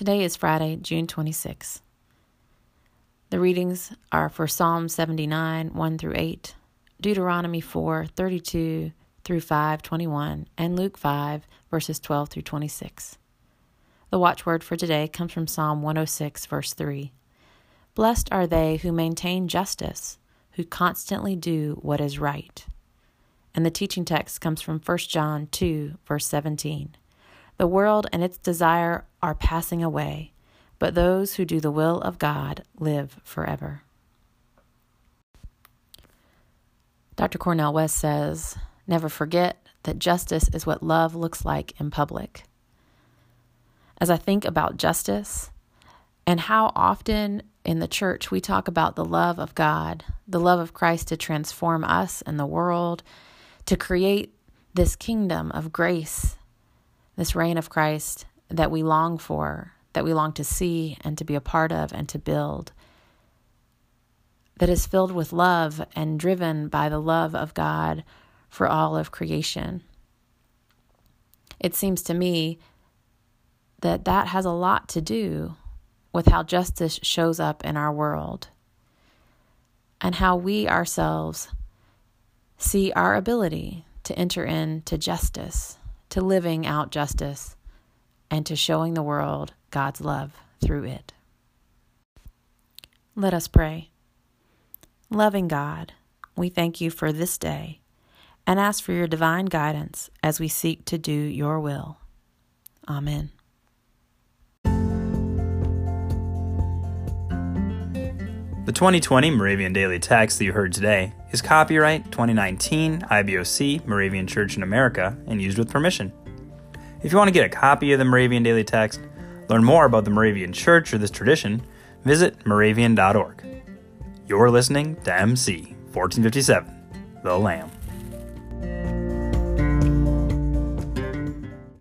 Today is Friday, June 26. The readings are for Psalm 79, 1 through 8, Deuteronomy 4, 32 through 5, 21, and Luke 5, verses 12 through 26. The watchword for today comes from Psalm 106, verse 3. Blessed are they who maintain justice, who constantly do what is right. And the teaching text comes from 1 John 2, verse 17. The world and its desire are passing away, but those who do the will of God live forever. Dr. Cornel West says, Never forget that justice is what love looks like in public as I think about justice and how often in the church we talk about the love of God, the love of Christ to transform us and the world, to create this kingdom of grace, this reign of Christ that we long for, that we long to see and to be a part of and to build, that is filled with love and driven by the love of God for all of creation. It seems to me that that has a lot to do with how justice shows up in our world and how we ourselves see our ability to enter into justice, to living out justice, and to showing the world God's love through it. Let us pray. Loving God, we thank you for this day and ask for your divine guidance as we seek to do your will. Amen. The 2020 Moravian Daily Text that you heard today is copyright 2019 IBOC Moravian Church in America and used with permission. If you want to get a copy of the Moravian Daily Text, learn more about the Moravian Church or this tradition, visit moravian.org. You're listening to MC 1457, The Lamb.